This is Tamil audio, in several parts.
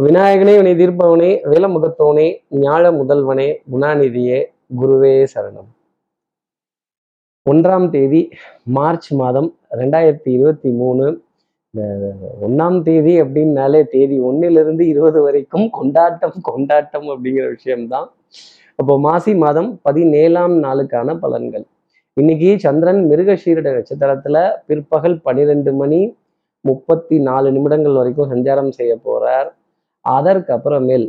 விநாயகனே வினை தீர்ப்பவனே வேலமுகத்தோனே ஞாழ முதல்வனே குணாநிதியே குருவே சரணம். ஒன்றாம் தேதி மார்ச் மாதம் ரெண்டாயிரத்தி இருபத்தி மூணு. ஒன்றாம் தேதி அப்படின்னாலே தேதி ஒன்னிலிருந்து இருபது வரைக்கும் கொண்டாட்டம் கொண்டாட்டம் அப்படிங்கிற விஷயம்தான். அப்போ மாசி மாதம் பதினேழாம் நாளுக்கான பலன்கள். இன்னைக்கு சந்திரன் மிருகஷீரட நட்சத்திரத்துல பிற்பகல் பன்னிரெண்டு மணி முப்பத்தி நாலு நிமிடங்கள் வரைக்கும் சஞ்சாரம் செய்ய போறார். அதற்கு அப்புறமேல்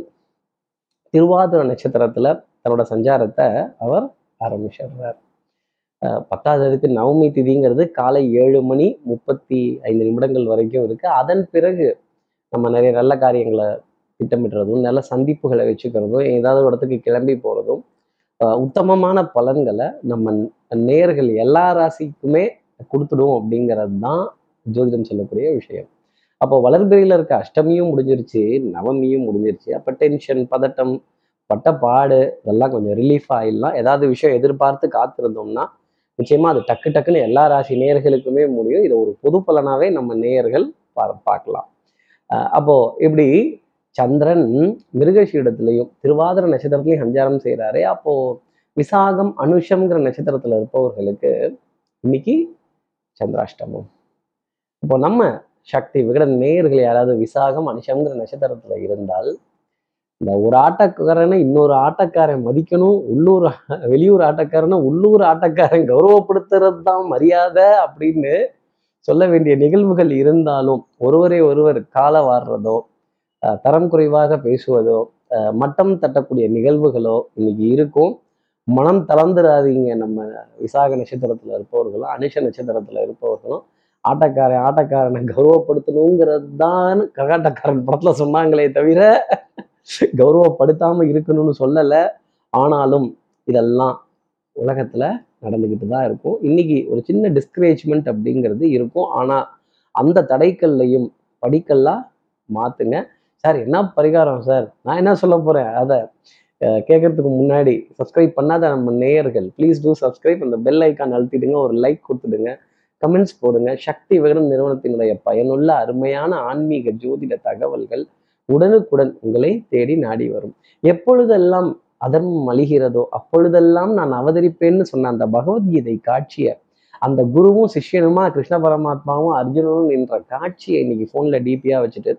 திருவாதிர நட்சத்திரத்துல தன்னோட சஞ்சாரத்தை அவர் ஆரம்பிச்சிடுறார். பத்தாவதுக்கு நவமி திதிங்கிறது காலை ஏழு மணி முப்பத்தி ஐந்து நிமிடங்கள் வரைக்கும் இருக்கு. அதன் பிறகு நம்ம நிறைய நல்ல காரியங்களை திட்டமிடுறதும் நல்ல சந்திப்புகளை வச்சுக்கிறதும் ஏதாவது ஒரு இடத்துக்கு கிளம்பி போகிறதும் உத்தமமான பலன்களை நம்ம நேர்கள் எல்லா ராசிக்குமே கொடுத்துடும் அப்படிங்கிறது தான் ஜோதிடம் சொல்லக்கூடிய விஷயம். அப்போ வளர்பிறையில் இருக்க அஷ்டமியும் முடிஞ்சிருச்சு நவமியும் முடிஞ்சிருச்சு. அப்போ டென்ஷன் பதட்டம் பட்ட பாடு இதெல்லாம் கொஞ்சம் ரிலீஃப் ஆகிடலாம் ஏதாவது விஷயம் எதிர்பார்த்து காத்திருந்தோம்னா நிச்சயமா அது டக்கு டக்குன்னு எல்லா ராசி நேயர்களுக்குமே முடியும். இதை ஒரு பொது பலனாவே நம்ம நேயர்கள் பா பார்க்கலாம். அஹ் அப்போ இப்படி சந்திரன் மிருகஷீடத்திலையும் திருவாதிர நட்சத்திரத்திலையும் சஞ்சாரம் செய்கிறாரு அப்போ விசாகம் அனுஷம்ங்கிற நட்சத்திரத்துல இருப்பவர்களுக்கு இன்னைக்கு சந்திராஷ்டமம். இப்போ நம்ம சக்தி விகட நேயர்கள் யாராவது விசாகம் அனுஷம்ங்கிற நட்சத்திரத்துல இருந்தால் இந்த ஒரு ஆட்டக்காரனை இன்னொரு ஆட்டக்காரன் மதிக்கணும் உள்ளூர் வெளியூர் ஆட்டக்காரனை உள்ளூர் ஆட்டக்காரன் கௌரவப்படுத்துறது தான் மரியாதை அப்படின்னு சொல்ல வேண்டிய நிகழ்வுகள் இருந்தாலும் ஒருவரை ஒருவர் கால வாடுறதோ தரம் குறைவாக பேசுவதோ மட்டம் தட்டக்கூடிய நிகழ்வுகளோ இன்னைக்கு இருக்கும். மனம் தளர்ந்துடாதீங்க நம்ம விசாக நட்சத்திரத்தில் இருப்பவர்களும் அனுஷ நட்சத்திரத்தில் இருப்பவர்களும். ஆட்டக்காரன் ஆட்டக்காரனை கௌரவப்படுத்தணுங்கிறது தான் கரகாட்டக்காரன் படத்துல சொன்னாங்களே தவிர கௌரவப்படுத்தாம இருக்கணும்னு சொல்லலை. ஆனாலும் இதெல்லாம் உலகத்துல நடந்துக்கிட்டு தான் இருக்கும். இன்னைக்கு ஒரு சின்ன டிஸ்கரேஜ்மெண்ட் அப்படிங்கிறது இருக்கும். ஆனால் அந்த தடைக்கல்லையும் படிக்கல்லாம் மாற்றுங்க சார் என்ன பரிகாரம் சார்? நான் என்ன சொல்ல போகிறேன் அதை கேட்கறதுக்கு முன்னாடி சப்ஸ்கிரைப் பண்ணாத நம்ம நேயர்கள் ப்ளீஸ் டூ சப்ஸ்கிரைப் அந்த பெல் ஐக்கான் அழுத்திடுங்க. ஒரு லைக் கொடுத்துடுங்க. கமெண்ட்ஸ் போடுங்க. சக்தி விகடன் நிறுவனத்தினுடைய பயனுள்ள அருமையான ஆன்மீக ஜோதிட தகவல்கள் உடனுக்குடன் உங்களை தேடி நாடி வரும். எப்பொழுதெல்லாம் அதர்மம் அழிகிறதோ அப்பொழுதெல்லாம் நான் அவதரிப்பேன்னு சொன்ன அந்த பகவத்கீதை காட்சியை அந்த குருவும் சிஷ்யனுமா கிருஷ்ண பரமாத்மாவும் அர்ஜுனனும் நின்ற காட்சியை இன்னைக்கு ஃபோனில் டிபியாக வச்சுட்டு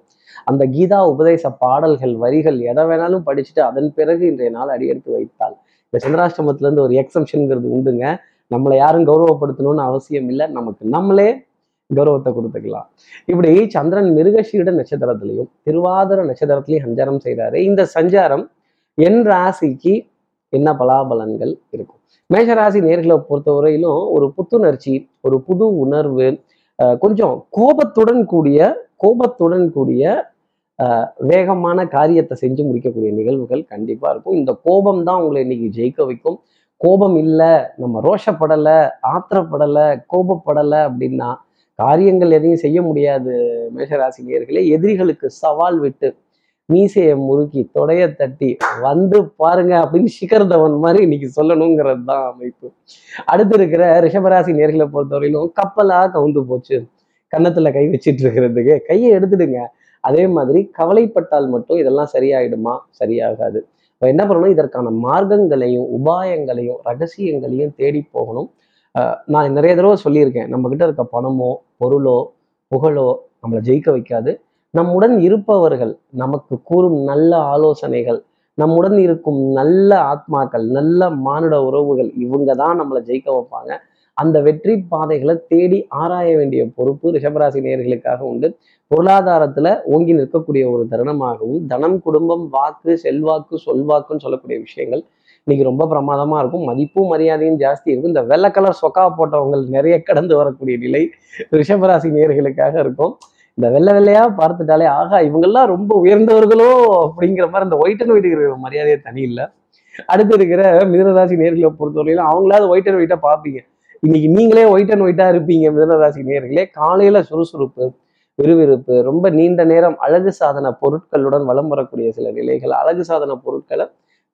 அந்த கீதா உபதேச பாடல்கள் வரிகள் எதை வேணாலும் படிச்சுட்டு அதன் பிறகு இன்றைய நாள் அடியெடுத்து வைத்தால் இந்த சந்திராஷ்டமத்திலேருந்து ஒரு எக்ஸம்ஷனுங்கிறது உண்டுங்க. நம்மளை யாரும் கௌரவப்படுத்தணும்னு அவசியம் இல்லை. நமக்கு நம்மளே கௌரவத்தை கொடுத்துக்கலாம். இப்படி சந்திரன் மிருகஷீட நட்சத்திரத்திலையும் திருவாதிர நட்சத்திரத்திலையும் சஞ்சாரம் செய்கிறாரு இந்த சஞ்சாரம் என் ராசிக்கு என்ன பலாபலன்கள் இருக்கும்? மேஷராசி நேர்களை பொறுத்தவரையிலும் ஒரு புத்துணர்ச்சி ஒரு புது உணர்வு கொஞ்சம் கோபத்துடன் கூடிய கோபத்துடன் கூடிய வேகமான காரியத்தை செஞ்சு முடிக்கக்கூடிய நிகழ்வுகள் கண்டிப்பா இருக்கும். இந்த கோபம் தான் உங்களை இன்னைக்கு ஜெயிக்க வைக்கும். கோபம் இல்லை நம்ம ரோஷப்படலை ஆத்திரப்படலை கோபப்படலை அப்படின்னா காரியங்கள் எதையும் செய்ய முடியாது மேஷராசினியர்களே. எதிரிகளுக்கு சவால் விட்டு மீசையை முறுக்கி தொடைய தட்டி வந்து பாருங்க அப்படின்னு சிகர்தவன் மாதிரி இன்னைக்கு சொல்லணுங்கிறது தான் அமைப்பு. அடுத்து இருக்கிற ரிஷபராசி நேர்களை பொறுத்தவரையிலும் கப்பலா கவுந்து போச்சு. கன்னத்துல கை வச்சிட்டு இருக்கிறதுக்கு கையை எடுத்துடுங்க. அதே மாதிரி கவலைப்பட்டால் மட்டும் இதெல்லாம் சரியாயிடுமா? சரியாகாது. இப்போ என்ன பண்ணணும்? இதற்கான மார்க்கங்களையும் உபாயங்களையும் ரகசியங்களையும் தேடி போகணும். நான் நிறைய தடவை சொல்லியிருக்கேன். நம்ம கிட்ட இருக்க பணமோ பொருளோ புகழோ நம்மளை ஜெயிக்க வைக்காது. நம்முடன் இருப்பவர்கள் நமக்கு கூறும் நல்ல ஆலோசனைகள் நம்முடன் இருக்கும் நல்ல ஆத்மாக்கள் நல்ல மானுட உறவுகள் இவங்க தான் நம்மளை ஜெயிக்க வைப்பாங்க. அந்த வெற்றி பாதைகளை தேடி ஆராய வேண்டிய பொறுப்பு ரிஷபராசி நேர்களுக்காக உண்டு. பொருளாதாரத்துல ஓங்கி நிற்கக்கூடிய ஒரு தருணமாகவும் தனம் குடும்பம் வாக்கு செல்வாக்கு சொல்வாக்குன்னு சொல்லக்கூடிய விஷயங்கள் இன்னைக்கு ரொம்ப பிரமாதமா இருக்கும். மதிப்பும் மரியாதையும் ஜாஸ்தி இருக்கும். இந்த வெள்ளை கலர் சொக்கா போட்டவங்க நிறைய கடந்து வரக்கூடிய நிலை ரிஷபராசி நேர்களுக்காக இருக்கும். இந்த வெள்ளை வெள்ளையா பார்த்துட்டாலே ஆகா இவங்கெல்லாம் ரொம்ப உயர்ந்தவர்களோ அப்படிங்கிற மாதிரி இந்த ஒயிட் அண்ட் ஒயிட் இருக்கிற மரியாதையே தனி இல்லை அடுத்து இருக்கிற மிதனராசி நேர்களை பொறுத்தவரையிலும் அவங்களாவது ஒயிட் அண்ட் ஒயிட்டா பார்ப்பீங்க. இன்னைக்கு நீங்களே ஒயிட் அண்ட் ஒயிட்டா இருப்பீங்க மிதனராசி நேர்களே காலையில சுறுசுறுப்பு விறுவிறுப்பு ரொம்ப நீண்ட நேரம் அழகு சாதன பொருட்களுடன் வளம் வரக்கூடிய சில நிலைகள் அழகு சாதன பொருட்களை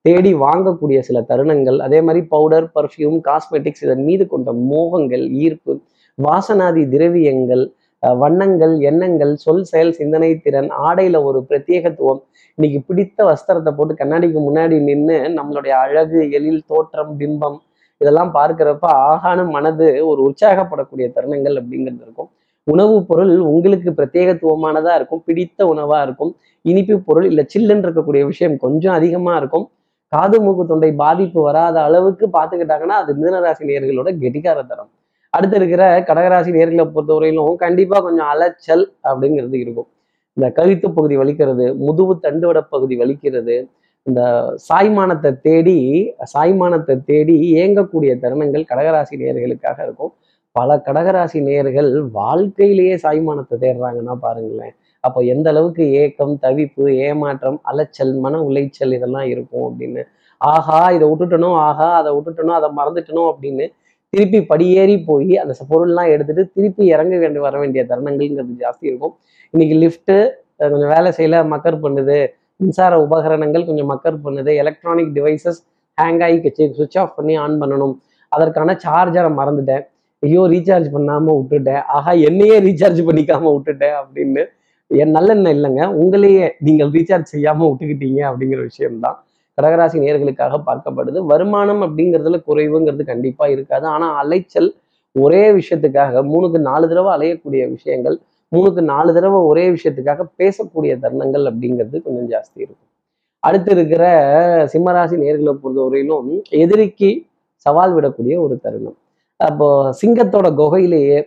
தேடி வாங்கக்கூடிய சில தருணங்கள் அதே மாதிரி பவுடர் பர்ஃப்யூம் காஸ்மெட்டிக்ஸ் இதன் மீது கொண்ட மோகங்கள் ஈர்ப்பு வாசனாதி திரவியங்கள் வண்ணங்கள் எண்ணங்கள் சொல் செயல் சிந்தனை திறன் ஆடையில ஒரு பிரத்யேகத்துவம் இன்னைக்கு பிடித்த வஸ்திரத்தை போட்டு கண்ணாடிக்கு முன்னாடி நின்று நம்மளுடைய அழகு எழில் தோற்றம் பிம்பம் இதெல்லாம் பார்க்கிறப்ப ஆகான மனது ஒரு உற்சாகப்படக்கூடிய தருணங்கள் அப்படிங்கிறது இருக்கும். உணவுப் பொருள் உங்களுக்கு பிரத்யேகத்துவமானதா இருக்கும் பிடித்த உணவா இருக்கும். இனிப்பு பொருள் இல்லை சில்லுன்னு இருக்கக்கூடிய விஷயம் கொஞ்சம் அதிகமா இருக்கும். காது மூக்கு தொண்டை பாதிப்பு வராத அளவுக்கு பார்த்துக்கிட்டாங்கன்னா அது மிதனராசி நேர்களோட கெட்டிக்காரத்தனம் அடுத்து இருக்கிற கடகராசி நேர்களை பொறுத்தவரையிலும் கண்டிப்பா கொஞ்சம் அலைச்சல் அப்படிங்கிறது இருக்கும். இந்த கழுத்து பகுதி வலிக்கிறது முதுகு தண்டுவட பகுதி வலிக்கிறது இந்த சாய்மானத்தை தேடி சாய்மானத்தை தேடி இயங்கக்கூடிய தருணங்கள் கடகராசி நேர்களுக்காக இருக்கும். பல கடகராசி நேர்கள் வாழ்க்கையிலேயே சாய்மானத்தை தேடுறாங்கன்னா பாருங்களேன். அப்போ எந்த அளவுக்கு ஏக்கம் தவிப்பு ஏமாற்றம் அலைச்சல் மன உளைச்சல் இதெல்லாம் இருக்கும் அப்படின்னு. ஆஹா இதை விட்டுட்டணும் ஆஹா அதை விட்டுட்டணும் அதை மறந்துட்டணும் அப்படின்னு திருப்பி படியேறி போய் அந்த பொருள்லாம் எடுத்துட்டு திருப்பி இறங்க வேண்டி வர வேண்டிய தருணங்கள்ங்கிறது ஜாஸ்தி இருக்கும். இன்னைக்கு லிஃப்ட்டு கொஞ்சம் வேலை செய்யல மக்கர் பண்ணுது மின்சார உபகரணங்கள் கொஞ்சம் மக்கர் பண்ணுது. எலக்ட்ரானிக் டிவைசஸ் ஹேங் ஆகி சுவிட்ச் ஆஃப் பண்ணி ஆன் பண்ணணும். அதற்கான சார்ஜரை மறந்துட்டேன். ஐயோ ரீசார்ஜ் பண்ணாமல் விட்டுட்டேன். ஆஹா என்னையே ரீசார்ஜ் பண்ணிக்காமல் விட்டுட்டேன் அப்படின்னு. என் நல்லெண்ணம் இல்லைங்க. உங்களையே நீங்கள் ரீசார்ஜ் செய்யாமல் விட்டுக்கிட்டீங்க அப்படிங்கிற விஷயம்தான். கடகராசி நேர்களுக்காக பார்க்கப்படுது. வருமானம் அப்படிங்கிறதுல குறைவுங்கிறது கண்டிப்பாக இருக்காது. ஆனால் அலைச்சல் ஒரே விஷயத்துக்காக மூணுக்கு நாலு தடவை அலையக்கூடிய விஷயங்கள் மூணுக்கு நாலு தடவை ஒரே விஷயத்துக்காக பேசக்கூடிய தருணங்கள் அப்படிங்கிறது கொஞ்சம் ஜாஸ்தி இருக்கும். அடுத்து இருக்கிற சிம்மராசி நேர்களை பொறுத்தவரையிலும் எதிரிக்கு சவால் விடக்கூடிய ஒரு தருணம். அப்போ சிங்கத்தோட குகையிலேயே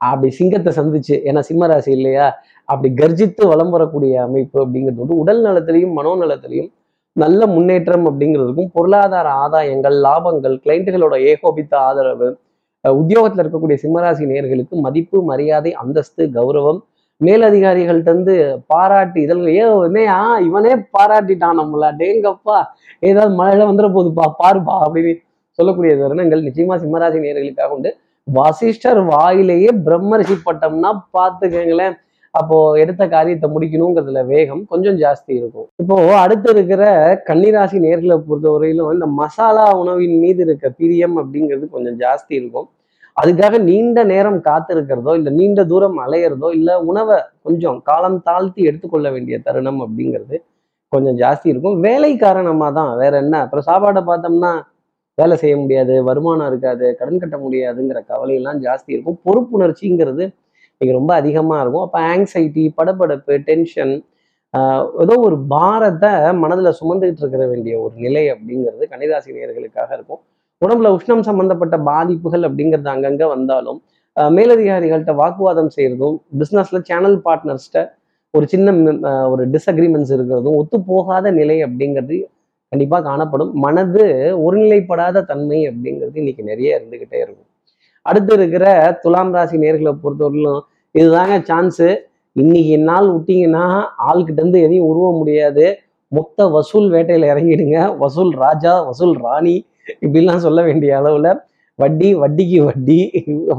அப்படி சிங்கத்தை சந்திச்சு ஏன்னா சிம்மராசி இல்லையா? அப்படி கர்ஜித்து வலம் வரக்கூடிய அமைப்பு அப்படிங்கிறது வந்து உடல் நலத்திலையும் மனோநலத்திலையும் நல்ல முன்னேற்றம் அப்படிங்கிறதுக்கும் பொருளாதார ஆதாயங்கள் லாபங்கள் கிளைண்ட்டுகளோட ஏகோபித்த ஆதரவு உத்தியோகத்துல இருக்கக்கூடிய சிம்மராசி நேர்களுக்கு மதிப்பு மரியாதை அந்தஸ்து கௌரவம் மேலதிகாரிகள்ட்ட இருந்து பாராட்டு இதழ் ஏன் என்னையா? இவனே பாராட்டிட்டான் நம்மள. டேங்கப்பா ஏதாவது மழையில வந்துட போகுதுப்பா பாருப்பா அப்படின்னு சொல்லக்கூடிய தருணங்கள் நிச்சயமா சிம்மராசி நேர்களுக்காக உண்டு. வசிஷ்டர் வாயிலேயே பிரம்மரிஷி பட்டம்னா பார்த்துக்கங்களேன் அப்போ எடுத்த காரியத்தை முடிக்கணுங்கிறதுல வேகம் கொஞ்சம் ஜாஸ்தி இருக்கும். இப்போ அடுத்து இருக்கிற கன்னிராசி நேர்களை பொறுத்தவரையிலும் இந்த மசாலா உணவின் மீது இருக்க பிரியம் அப்படிங்கிறது கொஞ்சம் ஜாஸ்தி இருக்கும். அதுக்காக நீண்ட நேரம் காத்திருக்கிறதோ இல்லை நீண்ட தூரம் அலையிறதோ இல்லை உணவை கொஞ்சம் காலம் தாழ்த்தி எடுத்துக்கொள்ள வேண்டிய தருணம் அப்படிங்கிறது கொஞ்சம் ஜாஸ்தி இருக்கும். வேலை காரணமாக தான் வேற என்ன? அப்புறம் சாப்பாடை பார்த்தோம்னா வேலை செய்ய முடியாது வருமானம் இருக்காது கடன் கட்ட முடியாதுங்கிற கவலையெல்லாம் ஜாஸ்தி இருக்கும். பொறுப்புணர்ச்சிங்கிறது இங்க ரொம்ப அதிகமாக இருக்கும். அப்போ ஆங்ஸைட்டி படபடப்பு டென்ஷன் ஏதோ ஒரு பாரத்தை மனதில் சுமந்துக்கிட்டு இருக்கிற வேண்டிய ஒரு நிலை அப்படிங்கிறது கன்னிராசி நேர்களுக்காக இருக்கும். உடம்புல உஷ்ணம் சம்பந்தப்பட்ட பாதிப்புகள் அப்படிங்கிறது அங்கங்கே வந்தாலும் மேலதிகாரிகள்கிட்ட வாக்குவாதம் செய்கிறதும் பிஸ்னஸ்ல சேனல் பார்ட்னர்ஸ்கிட்ட ஒரு சின்ன ஒரு டிஸ்அக்ரிமெண்ட்ஸ் இருக்கிறதும் ஒத்து போகாத நிலை அப்படிங்கிறது கண்டிப்பாக காணப்படும். மனது ஒருநிலைப்படாத தன்மை அப்படிங்கிறது இன்னைக்கு நிறைய இருந்துக்கிட்டே இருக்கும். அடுத்து இருக்கிற துலாம் ராசி நேர்களை பொறுத்தவரையிலும் இதுதாங்க சான்ஸு இன்னைக்கு நாள் விட்டீங்கன்னா ஆள்கிட்ட இருந்து எதையும் உருவ முடியாது. மொத்த வசூல் வேட்டையில் இறங்கிடுங்க. வசூல் ராஜா வசூல் ராணி இப்படிலாம் சொல்ல வேண்டிய அளவில் வட்டி வட்டிக்கு வட்டி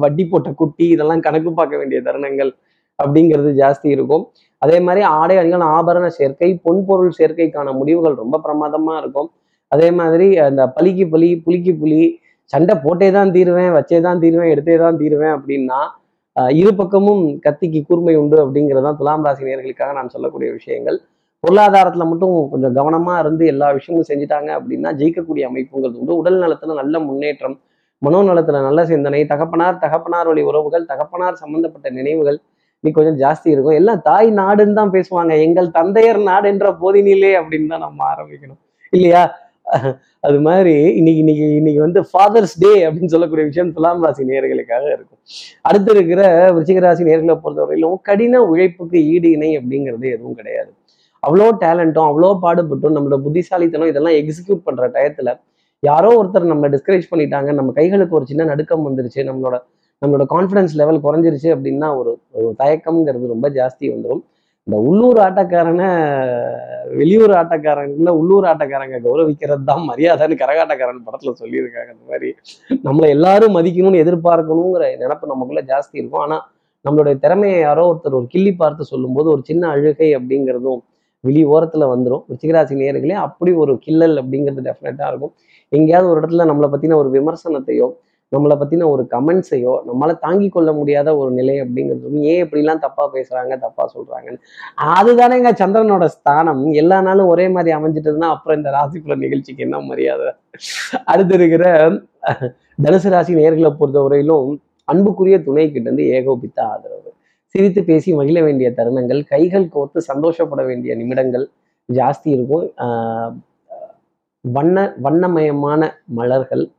வட்டி போட்ட குட்டி இதெல்லாம் கணக்கு பார்க்க வேண்டிய தருணங்கள் அப்படிங்கிறது ஜாஸ்தி இருக்கும். அதே மாதிரி ஆடை அணிகள் ஆபரண சேர்க்கை பொன்பொருள் சேர்க்கைக்கான முடிவுகள் ரொம்ப பிரமாதமாக இருக்கும். அதே மாதிரி அந்த பலிக்கு பலி புலிக்கு புலி சண்டை போட்டே தான் தீருவேன் வச்சே தான் தீருவேன் எடுத்தே தான் தீருவேன் அப்படின்னா இரு பக்கமும் கத்திக்கு கூர்மை உண்டு அப்படிங்கிறதான் துலாம் ராசி நேர்களுக்காக நான் சொல்லக்கூடிய விஷயங்கள். பொருளாதாரத்துல மட்டும் கொஞ்சம் கவனமா இருந்து எல்லா விஷயமும் செஞ்சுட்டாங்க அப்படின்னா ஜெயிக்கக்கூடிய அமைப்புங்கிறது உண்டு. உடல் நலத்துல நல்ல முன்னேற்றம் மனோநலத்துல நல்ல சிந்தனை தகப்பனார் தகப்பனார் வழி உறவுகள் தகப்பனார் சம்பந்தப்பட்ட நினைவுகள் நீ கொஞ்சம் ஜாஸ்தி இருக்கும். எல்லாம் தாய் நாடுன்னு தான் பேசுவாங்க. எங்கள் தந்தையர் நாடு என்ற போதினிலே அப்படின்னு தான் நம்ம ஆரம்பிக்கணும். இல்லையா? அது மாதிரி இன்னைக்கு இன்னைக்கு இன்னைக்கு வந்து ஃபாதர்ஸ் டே அப்படின்னு சொல்லக்கூடிய விஷயம் துலாம் ராசி நேர்களுக்காக இருக்கும். அடுத்து இருக்கிற விருச்சிக ராசி நேர்களை பொறுத்தவரையிலும் கடின உழைப்புக்கு ஈடு இணை அப்படிங்கிறது எதுவும் கிடையாது. அவ்வளோ டேலண்ட்டும் அவ்வளோ பாடுபட்டும் நம்மளோட புத்திசாலித்தனம் இதெல்லாம் எக்ஸிக்யூட் பண்ற டயத்தில் யாரோ ஒருத்தர் நம்ம டிஸ்கரேஜ் பண்ணிட்டாங்க நம்ம கைகளுக்கு ஒரு சின்ன நடுக்கம் வந்துருச்சு நம்மளோட நம்மளோட கான்ஃபிடன்ஸ் லெவல் குறைஞ்சிருச்சு அப்படின்னா ஒரு ஒரு தயக்கம்ங்கிறது ரொம்ப ஜாஸ்தி வந்துடும் இந்த உள்ளூர் ஆட்டக்காரனை வெளியூர் ஆட்டக்காரங்கள உள்ளூர் ஆட்டக்காரங்க கௌரவிக்கிறது தான் மரியாதைன்னு கரகாட்டக்காரன் படத்துல சொல்லியிருக்காங்க. அந்த மாதிரி நம்மளை எல்லாரும் மதிக்கணும்னு எதிர்பார்க்கணுங்கிற நினப்பு நமக்குள்ள ஜாஸ்தி இருக்கும். ஆனா நம்மளுடைய திறமையை யாரோ ஒருத்தர் ஒரு கிள்ளி பார்த்து சொல்லும்போது ஒரு சின்ன அழுகை அப்படிங்கிறதும் வெளி ஓரத்துல வந்துடும் ரிச்சிகராசி நேர்களே அப்படி ஒரு கில்லல் அப்படிங்கிறது டெஃபினட்டா இருக்கும். எங்கேயாவது ஒரு இடத்துல நம்மளை பத்தின ஒரு விமர்சனத்தையோ நம்மளை பத்தின ஒரு கமெண்ட்ஸையோ நம்மளால தாங்கி கொள்ள முடியாத ஒரு நிலை அப்படிங்கிறது ஏன் இப்படிலாம் தப்பா பேசுறாங்க தப்பா சொல்றாங்கன்னு. அதுதானேங்க சந்திரனோட ஸ்தானம். எல்லா நாளும் ஒரே மாதிரி அமைஞ்சிட்டதுன்னா அப்புறம் இந்த ராசிக்குள்ள நிகழ்ச்சிக்கு என்ன மரியாதை? அடுத்து இருக்கிற தனுசு ராசி நேர்களை பொறுத்தவரையிலும் அன்புக்குரிய துணை கிட்ட இருந்து ஏகோபித்த ஆதரவு. சிரித்து பேசி மகிழ வேண்டிய தருணங்கள் கைகள் கோர்த்து சந்தோஷப்பட வேண்டிய நிமிடங்கள் ஜாஸ்தி இருக்கும். ஆஹ் வண்ண வண்ணமயமான மலர்கள்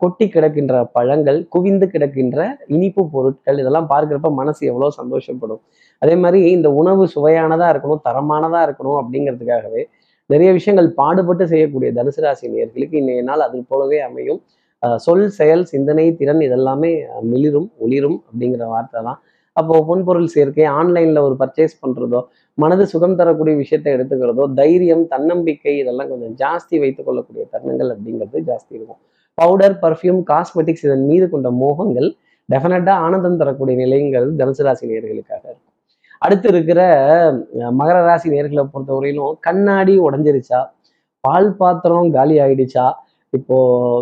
கொட்டி கிடக்கின்ற பழங்கள் குவிந்து கிடக்கின்ற இனிப்பு பொருட்கள் இதெல்லாம் பார்க்குறப்ப மனசு எவ்வளோ சந்தோஷப்படும். அதே மாதிரி இந்த உணவு சுவையானதா இருக்கணும் தரமானதா இருக்கணும் அப்படிங்கிறதுக்காகவே நிறைய விஷயங்கள் பாடுபட்டு செய்யக்கூடிய தனுசு ராசி நேர்களுக்கு இன்றைய நாள் அது போலவே அமையும். அஹ் சொல் செயல் சிந்தனை திறன் இதெல்லாமே மிளிரும் ஒளிரும் அப்படிங்கிற வார்த்தை தான். அப்போது பொன்பொருள் சேர்க்கை ஆன்லைன்ல ஒரு பர்ச்சேஸ் பண்றதோ மனது சுகம் தரக்கூடிய விஷயத்தை எடுத்துக்கிறதோ தைரியம் தன்னம்பிக்கை இதெல்லாம் கொஞ்சம் ஜாஸ்தி வைத்து கொள்ளக்கூடிய தருணங்கள் அப்படிங்கிறது ஜாஸ்தி இருக்கும். பவுடர் பர்ஃப்யூம் காஸ்மெட்டிக்ஸ் இதன் மீது கொண்ட மோகங்கள் டெஃபினட்டா ஆனந்தம் தரக்கூடிய நிலைங்கிறது தனுசு ராசி நேர்களுக்காக இருக்கும். அடுத்து இருக்கிற மகர ராசி நேர்களை பொறுத்தவரையிலும் கண்ணாடி உடஞ்சிருச்சா? பால் பாத்திரம் காலி ஆயிடுச்சா? இப்போ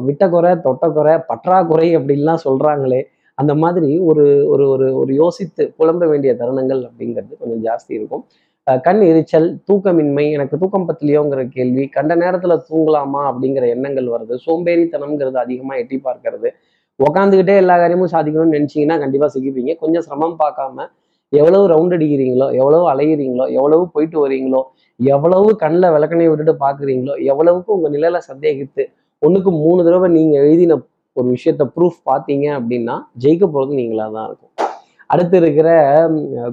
விட்ட குறை தொட்ட குறை பற்றாக்குறை அப்படின்லாம் சொல்றாங்களே அந்த மாதிரி ஒரு ஒரு ஒரு ஒரு யோசித்து புலம்ப வேண்டிய தருணங்கள் அப்படிங்கிறது கொஞ்சம் ஜாஸ்தி இருக்கும். கண் எரிச்சல் தூக்கமின்மை எனக்கு தூக்கம் பத்தலையோங்கிற கேள்வி கண்ட நேரத்துல தூங்கலாமா அப்படிங்கிற எண்ணங்கள் வருது. சோம்பேறித்தனம்ங்கிறது அதிகமா எட்டி பார்க்கறது. உக்காந்துக்கிட்டே எல்லா காரியமும் சாதிக்கணும்னு நினைச்சீங்கன்னா கண்டிப்பா சிக்கிப்பீங்க. கொஞ்சம் சிரமம் பார்க்காம எவ்வளவு ரவுண்ட் அடிக்கிறீங்களோ எவ்வளவு அலையிறீங்களோ எவ்வளவு போயிட்டு வரீங்களோ எவ்வளவு கண்ணில் விளக்கணையை விட்டுட்டு பார்க்குறீங்களோ எவ்வளவுக்கு உங்க நிலையில சந்தேகித்து ஒண்ணுக்கு மூணு தடவை நீங்க எழுதின ஒரு விஷயத்த ப்ரூஃப் பார்த்தீங்க அப்படின்னா ஜெயிக்க போறது நீங்களா தான் இருக்கும். அடுத்து இருக்கிற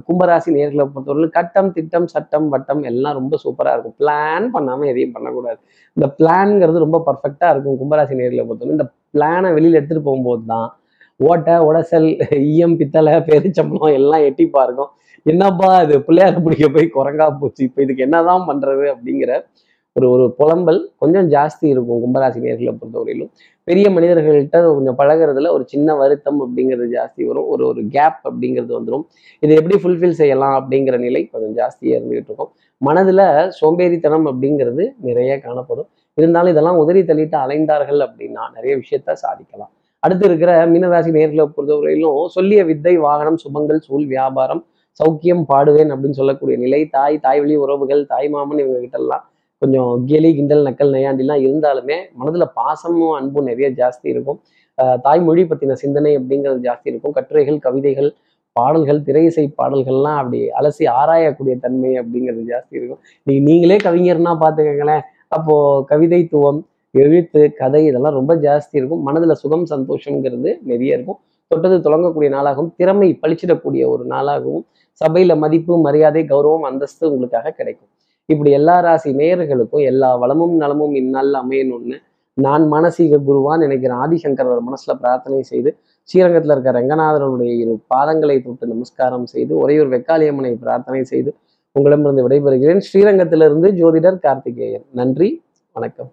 கும்பராசி நேர்களை பொறுத்தவரை கட்டம் திட்டம் சட்டம் வட்டம் எல்லாம் ரொம்ப சூப்பராக இருக்கும். பிளான் பண்ணாமல் எதையும் பண்ணக்கூடாது. இந்த பிளான்ங்கிறது ரொம்ப பர்ஃபெக்டாக இருக்கும் கும்பராசி நேர்களை பொறுத்தவரை இந்த பிளானை வெளியில் எடுத்துகிட்டு போகும்போது தான் ஓட்டை உடசல் ஈயம் பித்தளை பெருச்சம்பளம் எல்லாம் எட்டிப்பா இருக்கும் என்னப்பா இது? பிள்ளையார பிடிக்க போய் குரங்கா போச்சு. இப்போ இதுக்கு என்னதான் பண்றது அப்படிங்கிற ஒரு ஒரு புலம்பல் கொஞ்சம் ஜாஸ்தி இருக்கும் கும்பராசி நேர்களை பொறுத்தவரையிலும். பெரிய மனிதர்கள்ட்ட கொஞ்சம் பழகுறதுல ஒரு சின்ன வருத்தம் அப்படிங்கிறது ஜாஸ்தி வரும். ஒரு ஒரு கேப் அப்படிங்கிறது வந்துடும் இதை எப்படி ஃபுல்ஃபில் செய்யலாம் அப்படிங்கிற நிலை கொஞ்சம் ஜாஸ்தியாக இருந்துகிட்டு இருக்கும். மனதில் சோம்பேறித்தனம் அப்படிங்கிறது நிறைய காணப்படும். இருந்தாலும் இதெல்லாம் உதறி தள்ளிட்டு அலைந்தார்கள் அப்படின்னா நிறைய விஷயத்த சாதிக்கலாம். அடுத்து இருக்கிற மீனராசி நேர்களை பொறுத்தவரையிலும் சொல்லிய வித்தை வாகனம் சுபங்கள் சூழ் வியாபாரம் சௌக்கியம் பாடுவேன் அப்படின்னு சொல்லக்கூடிய நிலை தாய் தாய் வழி உறவுகள் தாய் மாமன் இவங்க கிட்ட எல்லாம் கொஞ்சம் கேலி கிண்டல் நக்கல் நையாண்டிலாம் இருந்தாலுமே மனதுல பாசமும் அன்பும் நிறைய ஜாஸ்தி இருக்கும். தாய்மொழி பத்தின சிந்தனை அப்படிங்கிறது ஜாஸ்தி இருக்கும். கட்டுரைகள் கவிதைகள் பாடல்கள் திரை இசை பாடல்கள்லாம் அப்படி அலசி ஆராயக்கூடிய தன்மை அப்படிங்கிறது ஜாஸ்தி இருக்கும். நீ நீங்களே கவிஞர்னா பார்த்துக்கங்களேன் அப்போ கவிதைத்துவம் எழுத்து கதை இதெல்லாம் ரொம்ப ஜாஸ்தி இருக்கும். மனதுல சுகம் சந்தோஷங்கிறது நிறைய இருக்கும். தொட்டது தொடங்கக்கூடிய நாளாகவும் திறமை பழிச்சிடக்கூடிய ஒரு நாளாகவும் சபையில மதிப்பு மரியாதை கௌரவம் அந்தஸ்து உங்களுக்காக கிடைக்கும். இப்படி எல்லா ராசி நேயர்களுக்கும் எல்லா வளமும் நலமும் இந்நாளில் அமையணும்னு நான் மானசீக குருவான் நினைக்கிறேன். ஆதிசங்கர் அவர் மனசுல பிரார்த்தனை செய்து ஸ்ரீரங்கத்தில் இருக்க ரங்கநாதரனுடைய இரு பாதங்களை தொட்டு நமஸ்காரம் செய்து ஒரே ஒரு வெக்காளியம்மனை பிரார்த்தனை செய்து உங்களிடமிருந்து விடைபெறுகிறேன். ஸ்ரீரங்கத்திலிருந்து ஜோதிடர் கார்த்திகேயன். நன்றி வணக்கம்.